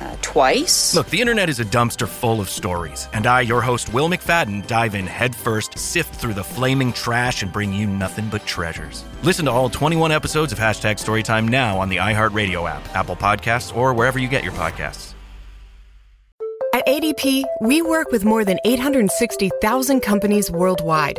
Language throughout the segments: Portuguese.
Uh, twice. Look, the internet is a dumpster full of stories, and I, your host, Will McFadden, dive in headfirst, sift through the flaming trash, and bring you nothing but treasures. Listen to all 21 episodes of Hashtag Storytime now on the iHeartRadio app, Apple Podcasts, or wherever you get your podcasts. At ADP, we work with more than 860,000 companies worldwide.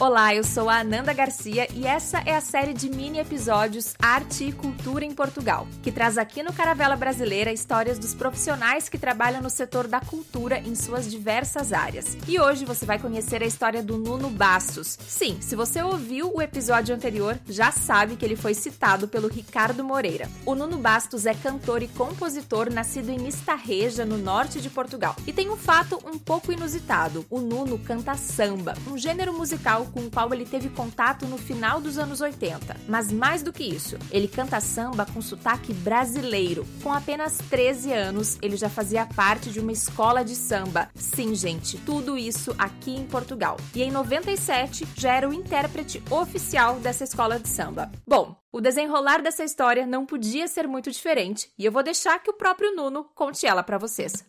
Olá, eu sou a Ananda Garcia e essa é a série de mini episódios Arte e Cultura em Portugal, que traz aqui no Caravela Brasileira histórias dos profissionais que trabalham no setor da cultura em suas diversas áreas. E hoje você vai conhecer a história do Nuno Bastos. Sim, se você ouviu o episódio anterior, já sabe que ele foi citado pelo Ricardo Moreira. O Nuno Bastos é cantor e compositor nascido em Mistarreja, no norte de Portugal. E tem um fato um pouco inusitado: o Nuno canta samba, um gênero musical com o qual ele teve contato no final dos anos 80. Mas mais do que isso, ele canta samba com sotaque brasileiro. Com apenas 13 anos, ele já fazia parte de uma escola de samba. Sim, gente, tudo isso aqui em Portugal. E em 97 já era o intérprete oficial dessa escola de samba. Bom, o desenrolar dessa história não podia ser muito diferente, e eu vou deixar que o próprio Nuno conte ela para vocês.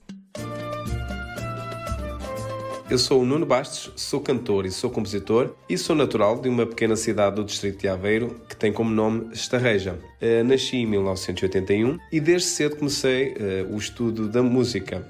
Eu sou o Nuno Bastos, sou cantor e sou compositor e sou natural de uma pequena cidade do distrito de Aveiro que tem como nome Estarreja. Uh, nasci em 1981 e desde cedo comecei uh, o estudo da música.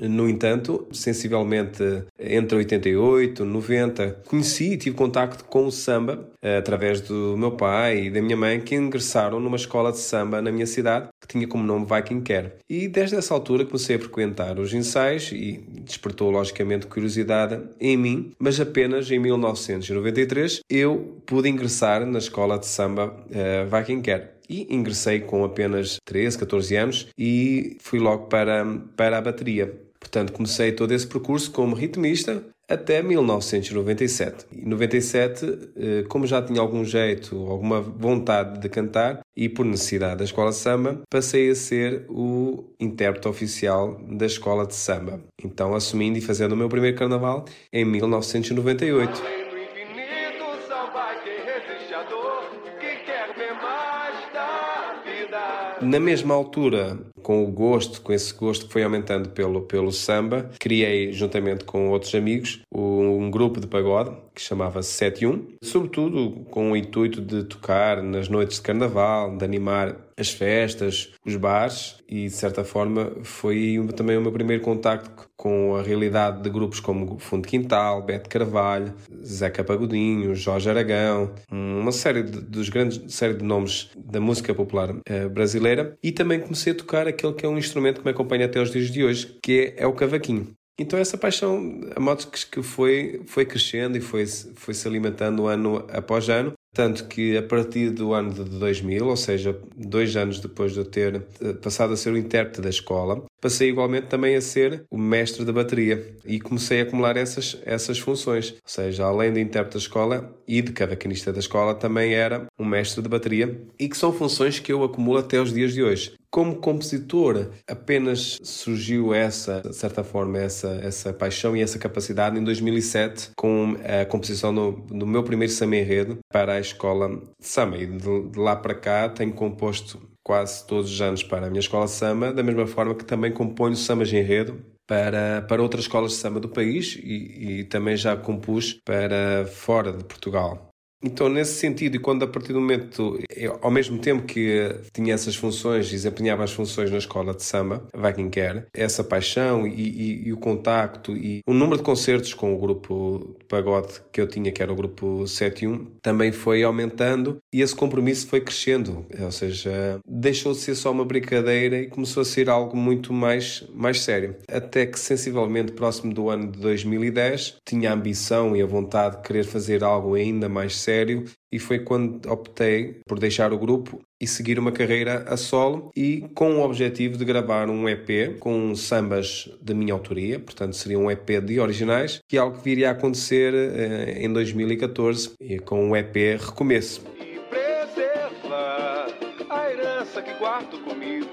No entanto, sensivelmente entre 88 e 90, conheci e tive contacto com o samba eh, através do meu pai e da minha mãe que ingressaram numa escola de samba na minha cidade que tinha como nome Viking Care. E desde essa altura comecei a frequentar os ensaios e despertou logicamente curiosidade em mim, mas apenas em 1993 eu pude ingressar na escola de samba uh, Viking Care e ingressei com apenas 13, 14 anos e fui logo para, para a bateria. Portanto, comecei todo esse percurso como ritmista até 1997. Em 97, eh, como já tinha algum jeito, alguma vontade de cantar e por necessidade da escola samba, passei a ser o intérprete oficial da escola de samba. Então, assumindo e fazendo o meu primeiro carnaval em 1998. Na mesma altura, com o gosto, com esse gosto que foi aumentando pelo, pelo samba, criei, juntamente com outros amigos, um grupo de pagode que chamava 71, sobretudo com o intuito de tocar nas noites de carnaval, de animar as festas, os bares e de certa forma foi também o meu primeiro contacto com a realidade de grupos como Fundo Quintal, Beto Carvalho, Zeca Pagodinho, Jorge Aragão, uma série de, dos grandes série de nomes da música popular eh, brasileira e também comecei a tocar aquele que é um instrumento que me acompanha até os dias de hoje, que é, é o cavaquinho. Então essa paixão, a moto que foi, foi crescendo e foi, foi se alimentando ano após ano, tanto que a partir do ano de 2000, ou seja, dois anos depois de eu ter eh, passado a ser o intérprete da escola, passei igualmente também a ser o mestre da bateria e comecei a acumular essas, essas funções. Ou seja, além de intérprete da escola e de cavaquinista da escola, também era um mestre de bateria e que são funções que eu acumulo até os dias de hoje. Como compositor, apenas surgiu essa, de certa forma, essa, essa paixão e essa capacidade em 2007 com a composição do, do meu primeiro samba enredo para a escola de samba. E de, de lá para cá tenho composto quase todos os anos para a minha escola samba, da mesma forma que também componho sambas de enredo para, para outras escolas de samba do país e, e também já compus para fora de Portugal. Então, nesse sentido, e quando a partir do momento, eu, ao mesmo tempo que tinha essas funções, desempenhava as funções na escola de samba, Viking Care, essa paixão e, e, e, o contacto e o número de concertos com o grupo de pagode que eu tinha, que era o grupo 71, também foi aumentando e esse compromisso foi crescendo. Ou seja, deixou de ser só uma brincadeira e começou a ser algo muito mais, mais sério. Até que, sensivelmente próximo do ano de 2010, tinha a ambição e a vontade de querer fazer algo ainda mais sério e foi quando optei por deixar o grupo e seguir uma carreira a solo e com o objetivo de gravar um EP com sambas da minha autoria, portanto seria um EP de originais, que é algo que viria a acontecer eh, em 2014 e com o EP Recomeço. E a herança que guardo comigo,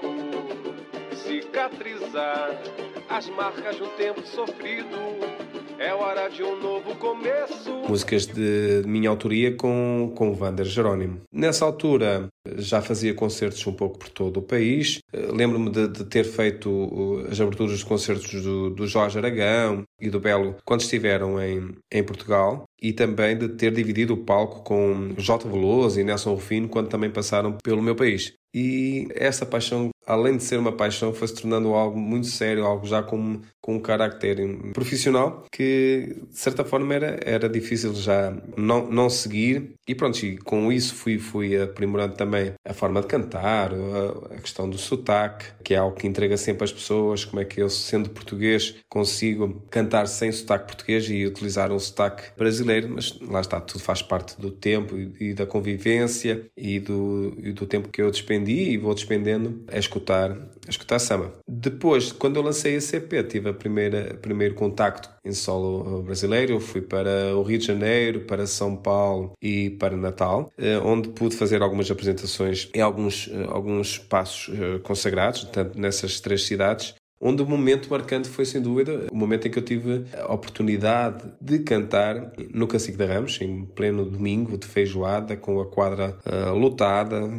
cicatrizar as marcas um tempo sofrido é hora de um novo começo. Músicas de minha autoria com, com o Vander Jerónimo. Nessa altura já fazia concertos um pouco por todo o país. Eh, lembro-me de, de, ter feito as aberturas dos concertos do, do Jorge Aragão e do Belo quando estiveram em, em Portugal e também de ter dividido o palco com J. Veloso e Nelson Rufino quando também passaram pelo meu país. E essa paixão, além de ser uma paixão, foi se tornando algo muito sério, algo já com, com um carácter profissional que, de certa forma, era, era difícil já não, não seguir. E pronto, e com isso fui, fui aprimorando também a forma de cantar, a, a questão do sotaque, que é algo que entrega sempre às pessoas, como é que eu, sendo português, consigo cantar sem sotaque português e utilizar um sotaque brasileiro, mas lá está, tudo faz parte do tempo e, e da convivência e do, e do tempo que eu despendi e vou despendendo a escutar, a escutar samba. Depois, quando eu lancei esse EP, tive a primeira primeiro contacto em solo brasileiro, eu fui para o Rio de Janeiro, para São Paulo e para Natal, eh, onde pude fazer algumas apresentações em alguns, eh, alguns espaços eh, consagrados, tanto nessas três cidades, onde o momento marcante foi sem dúvida o momento em que eu tive a oportunidade de cantar no Cacique de Ramos, em pleno domingo de feijoada, com a quadra uh, lotada.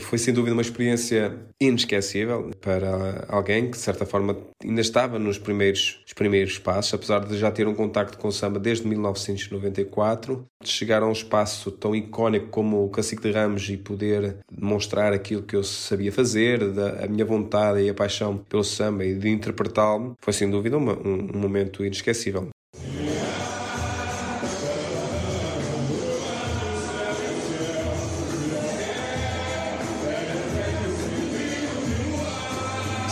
foi sem dúvida uma experiência inesquecível para alguém que de certa forma ainda estava nos primeiros, os primeiros passos, apesar de já ter um contacto com o samba desde 1994, de chegar a um espaço tão icónico como o Cacique de Ramos e poder demonstrar aquilo que eu sabia fazer, da, a minha vontade e a paixão pelo samba e de interpretá-lo, foi sem dúvida uma, um, um momento inesquecível.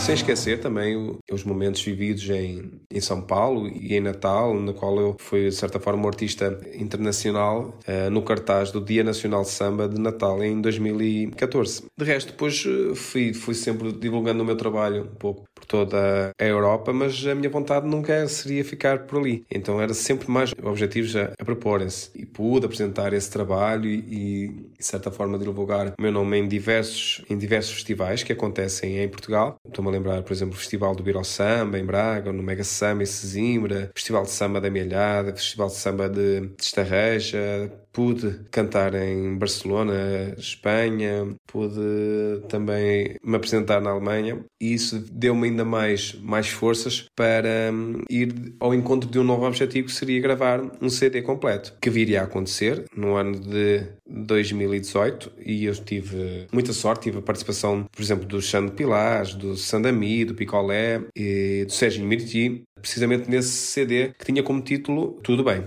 Sem esquecer também os momentos vividos em, em São Paulo e em Natal, na qual eu fui, de certa forma, um artista internacional uh, no cartaz do Dia Nacional de Samba de Natal em 2014. De resto, depois eh, fui, fui sempre divulgando o meu trabalho um pouco por toda a Europa, mas a minha vontade nunca seria ficar por ali. Então era sempre mais objetivos a, a proporem-se. E pude apresentar esse trabalho e, de certa forma, divulgar o meu nome em diversos, em diversos festivais que acontecem em Portugal. Estou-me lembrar, por exemplo, o Festival do Biro Samba em Braga, no Mega Samba em Sesimbra, Festival de Samba da Mielhada, Festival de Samba de, de Estarreja, pude cantar em Barcelona, Espanha, pude também me apresentar na Alemanha e isso deu-me ainda mais, mais forças para hum, ir ao encontro de um novo objetivo que seria gravar um CD completo, que viria a acontecer no ano de 2018 e eu tive muita sorte, tive a participação, por exemplo, do Xande Pilares, do Sandami, do Picolé e do Sérgio Mirti, precisamente nesse CD que tinha como título Tudo Bem,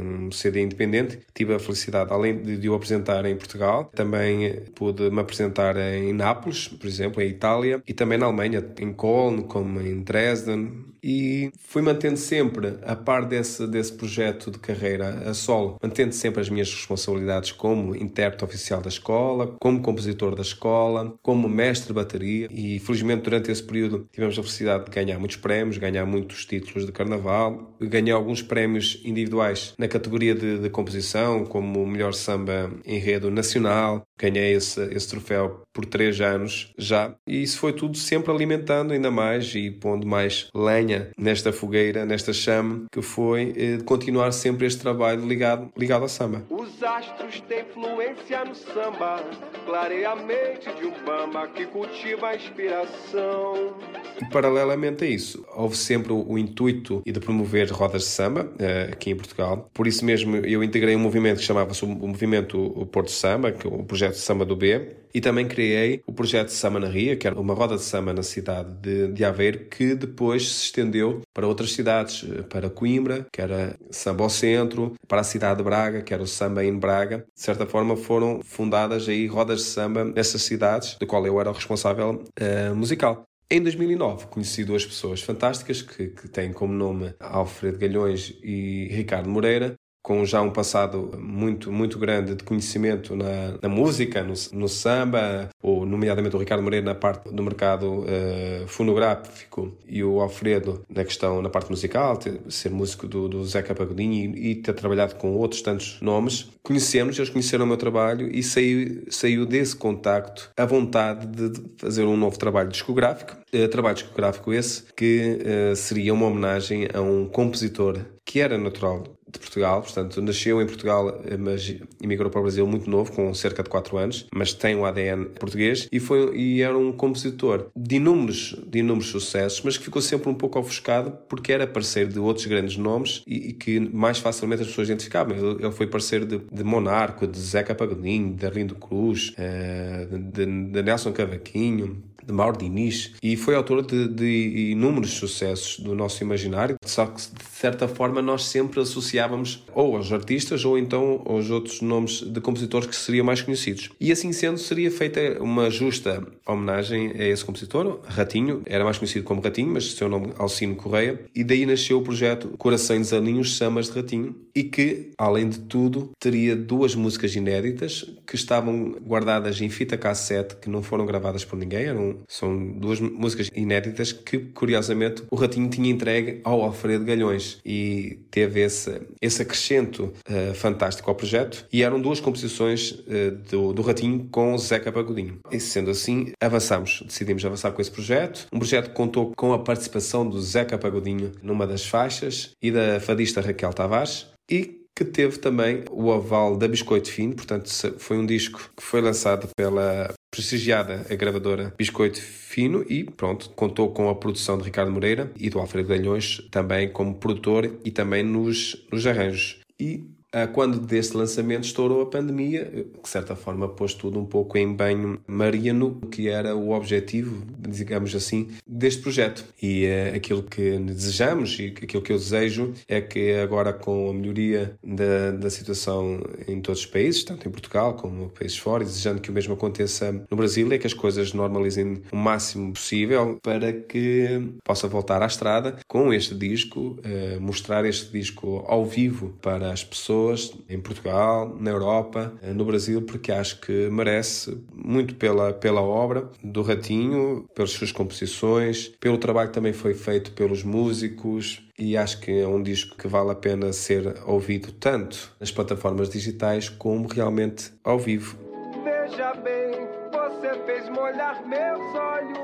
um CD independente. Tive a felicidade, além de o apresentar em Portugal, também pude me apresentar em Nápoles, por exemplo, em Itália, e também na Alemanha, em Köln, como em Dresden, e fui mantendo sempre a par desse, desse projeto de carreira a solo, mantendo sempre as minhas responsabilidades como intérprete oficial da escola, como compositor da escola, como mestre de bateria. E felizmente durante esse período tivemos a felicidade de ganhar muitos prémios, ganhar muitos títulos de carnaval, ganhei alguns prémios individuais na categoria de, de composição, como o melhor samba enredo nacional, Ganhei esse, esse troféu por três anos já. E isso foi tudo sempre alimentando ainda mais e pondo mais lenha nesta fogueira, nesta chama, que foi eh, continuar sempre este trabalho ligado, ligado ao samba. Os astros têm influência no samba, clareia a mente de um bamba que cultiva a inspiração. E paralelamente a isso, houve sempre o, o intuito de promover rodas de samba uh, aqui em Portugal. Por isso mesmo, eu integrei um movimento que chamava-se o Movimento Porto Samba, que o projeto de Samba do B, e também criei o projeto Samba na Ria, que era uma roda de samba na cidade de, de Aveiro, que depois se estendeu para outras cidades, para Coimbra, que era Samba ao Centro, para a cidade de Braga, que era o Samba em Braga. De certa forma, foram fundadas aí rodas de samba nessas cidades, de qual eu era o responsável uh, musical. Em 2009 conheci duas pessoas fantásticas que, que têm como nome Alfredo Galhões e Ricardo Moreira, com já um passado muito, muito grande de conhecimento na, na música, no, no, samba, ou nomeadamente o Ricardo Moreira na parte do mercado uh, fonográfico e o Alfredo na questão, na parte musical, ter, ser músico do, do Zeca Pagodinho e, e, ter trabalhado com outros tantos nomes. Conhecemos, eles conheceram o meu trabalho e saiu, saiu desse contacto a vontade de fazer um novo trabalho discográfico, uh, trabalho discográfico esse que uh, seria uma homenagem a um compositor que era natural de Portugal, portanto, nasceu em Portugal, mas emigrou para o Brasil muito novo, com cerca de 4 anos, mas tem um ADN português e, foi, e era um compositor de inúmeros, de inúmeros sucessos, mas que ficou sempre um pouco ofuscado porque era parceiro de outros grandes nomes e, e que mais facilmente as pessoas identificavam. Ele, ele foi parceiro de, de, Monarco, de Zeca Pagodinho, de Arlindo Cruz, uh, de, de Nelson Cavaquinho, de Mauro Diniz, e foi autor de, de, inúmeros sucessos do nosso imaginário, só que de certa forma nós sempre associávamos ou aos artistas ou então aos outros nomes de compositores que seriam mais conhecidos. E assim sendo, seria feita uma justa homenagem a esse compositor, Ratinho, era mais conhecido como Ratinho, mas seu nome Alcino Correia, e daí nasceu o projeto Corações Aninhos Samas de Ratinho, e que, além de tudo, teria duas músicas inéditas que estavam guardadas em fita cassete, que não foram gravadas por ninguém, eram são duas músicas inéditas que, curiosamente, o Ratinho tinha entregue ao Alfredo Galhões e teve esse, esse acrescento uh, fantástico ao projeto. E eram duas composições uh, do, do Ratinho com Zeca Pagodinho. E sendo assim, avançamos, decidimos avançar com esse projeto. Um projeto que contou com a participação do Zeca Pagodinho numa das faixas e da fadista Raquel Tavares. E que teve também o aval da Biscoito Fino, portanto foi um disco que foi lançado pela prestigiada a gravadora Biscoito Fino e pronto, contou com a produção de Ricardo Moreira e do Alfredo Galhões também como produtor e também nos, nos arranjos. E quando deste lançamento estourou a pandemia, que de certa forma pôs tudo um pouco em banho mariano, que era o objetivo, digamos assim, deste projeto. E uh, aquilo que desejamos e aquilo que eu desejo é que agora com a melhoria da, da situação em todos os países, tanto em Portugal como países fora, e desejando que o mesmo aconteça no Brasil, é que as coisas normalizem o máximo possível para que possa voltar à estrada com este disco, uh, mostrar este disco ao vivo para as pessoas pessoas em Portugal, na Europa, eh, no Brasil, porque acho que merece muito pela, pela obra do Ratinho, pelas suas composições, pelo trabalho que também foi feito pelos músicos, e acho que é um disco que vale a pena ser ouvido tanto nas plataformas digitais como realmente ao vivo. Veja bem, você fez molhar meus olhos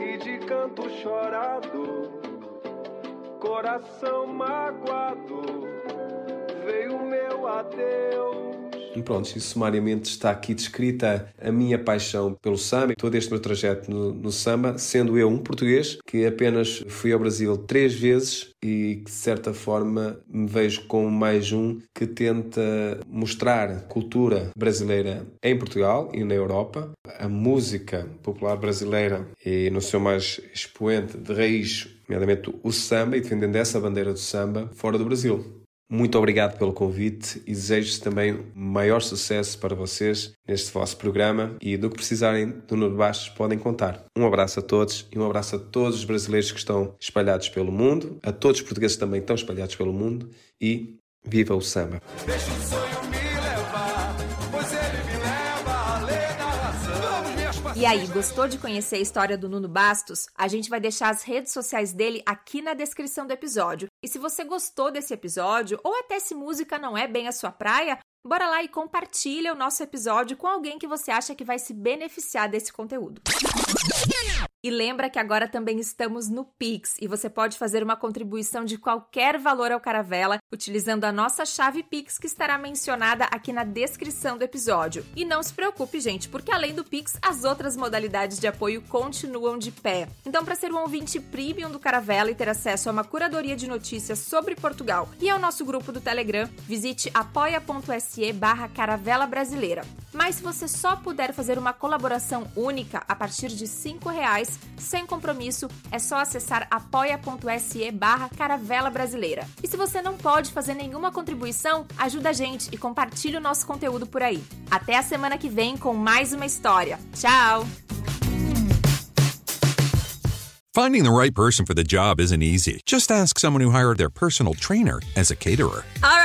e de canto chorado, coração magoado E pronto, e sumariamente está aqui descrita a minha paixão pelo samba, todo este meu trajeto no, no, samba, sendo eu um português que apenas fui ao Brasil três vezes e que de certa forma me vejo como mais um que tenta mostrar cultura brasileira em Portugal e na Europa, a música popular brasileira e no seu mais expoente de raiz, nomeadamente o samba, e defendendo essa bandeira do samba fora do Brasil. Muito obrigado pelo convite e desejo também maior sucesso para vocês neste vosso programa e do que precisarem do Nuno Bastos podem contar. Um abraço a todos e um abraço a todos os brasileiros que estão espalhados pelo mundo, a todos os portugueses também estão espalhados pelo mundo e viva o samba! E aí, gostou de conhecer a história do Nuno Bastos? A gente vai deixar as redes sociais dele aqui na descrição do episódio. E se você gostou desse episódio, ou até se música não é bem a sua praia, Bora lá e compartilha o nosso episódio com alguém que você acha que vai se beneficiar desse conteúdo. E lembra que agora também estamos no Pix e você pode fazer uma contribuição de qualquer valor ao Caravela utilizando a nossa chave Pix que estará mencionada aqui na descrição do episódio. E não se preocupe, gente, porque além do Pix, as outras modalidades de apoio continuam de pé. Então, para ser um ouvinte premium do Caravela e ter acesso a uma curadoria de notícias sobre Portugal e ao nosso grupo do Telegram, visite apoia.se barra Caravela Brasileira. Mas se você só puder fazer uma colaboração única a partir de R$ reais sem compromisso, é só acessar apoia.se barra caravela brasileira. E se você não pode fazer nenhuma contribuição, ajuda a gente e compartilhe o nosso conteúdo por aí. Até a semana que vem com mais uma história. Tchau! Finding the right person for the job isn't easy. Just ask someone who hired their personal trainer as a caterer. All